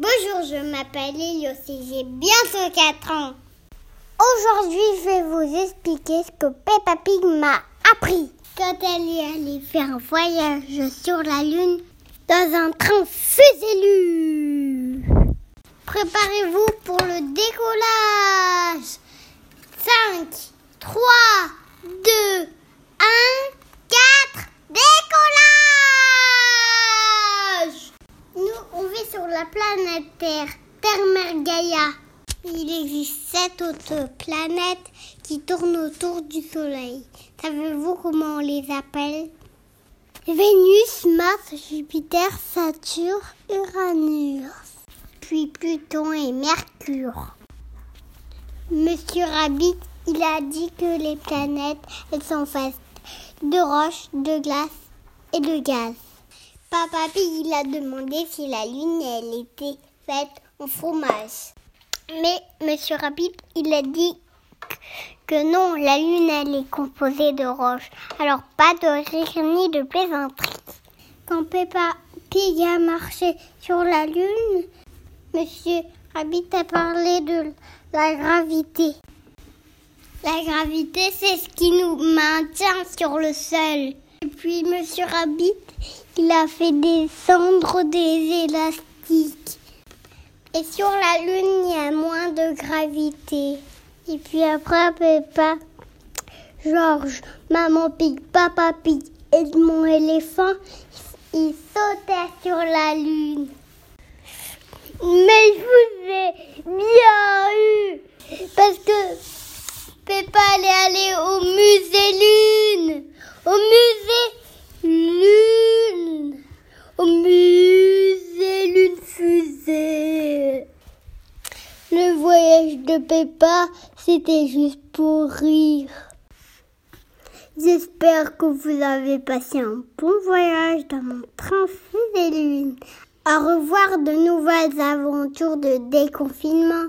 Bonjour, je m'appelle Elios et j'ai bientôt 4 ans. Aujourd'hui, je vais vous expliquer ce que Peppa Pig m'a appris. Quand elle est allée faire un voyage sur la Lune dans un train fusélu. Préparez-vous pour le décollage. 5, 3, 2, 1, 4, décollage Nous, on vit sur la planète Terre, Terre-Mère. Il existe sept autres planètes qui tournent autour du Soleil. Savez-vous comment on les appelle? Vénus, Mars, Jupiter, Saturne, Uranus, puis Pluton et Mercure. Monsieur Rabbit, il a dit que les planètes, elles sont faites de roches, de glace et de gaz. Papa Pig, a demandé si la Lune, elle était faite en fromage. Mais Monsieur Rabbit, il a dit que non, la Lune, elle est composée de roches. Alors pas de rire ni de plaisanterie. Quand Peppa Pig a marché sur la Lune, Monsieur Rabbit a parlé de la gravité. La gravité, c'est ce qui nous maintient sur le sol. Puis Monsieur Rabbit, il a fait descendre des élastiques. Et sur la Lune, il y a moins de gravité. Et puis après, Peppa, Georges, Maman Pig, Papa Pig et mon éléphant, ils sautaient sur la Lune. Mais je vous ai bien eu Parce que Peppa elle est allée au musée Lune Au musée Lune Au musée Lune Fusée Le voyage de Peppa, c'était juste pour rire. J'espère que vous avez passé un bon voyage dans mon train fusée Lune. Au revoir de nouvelles aventures de déconfinement.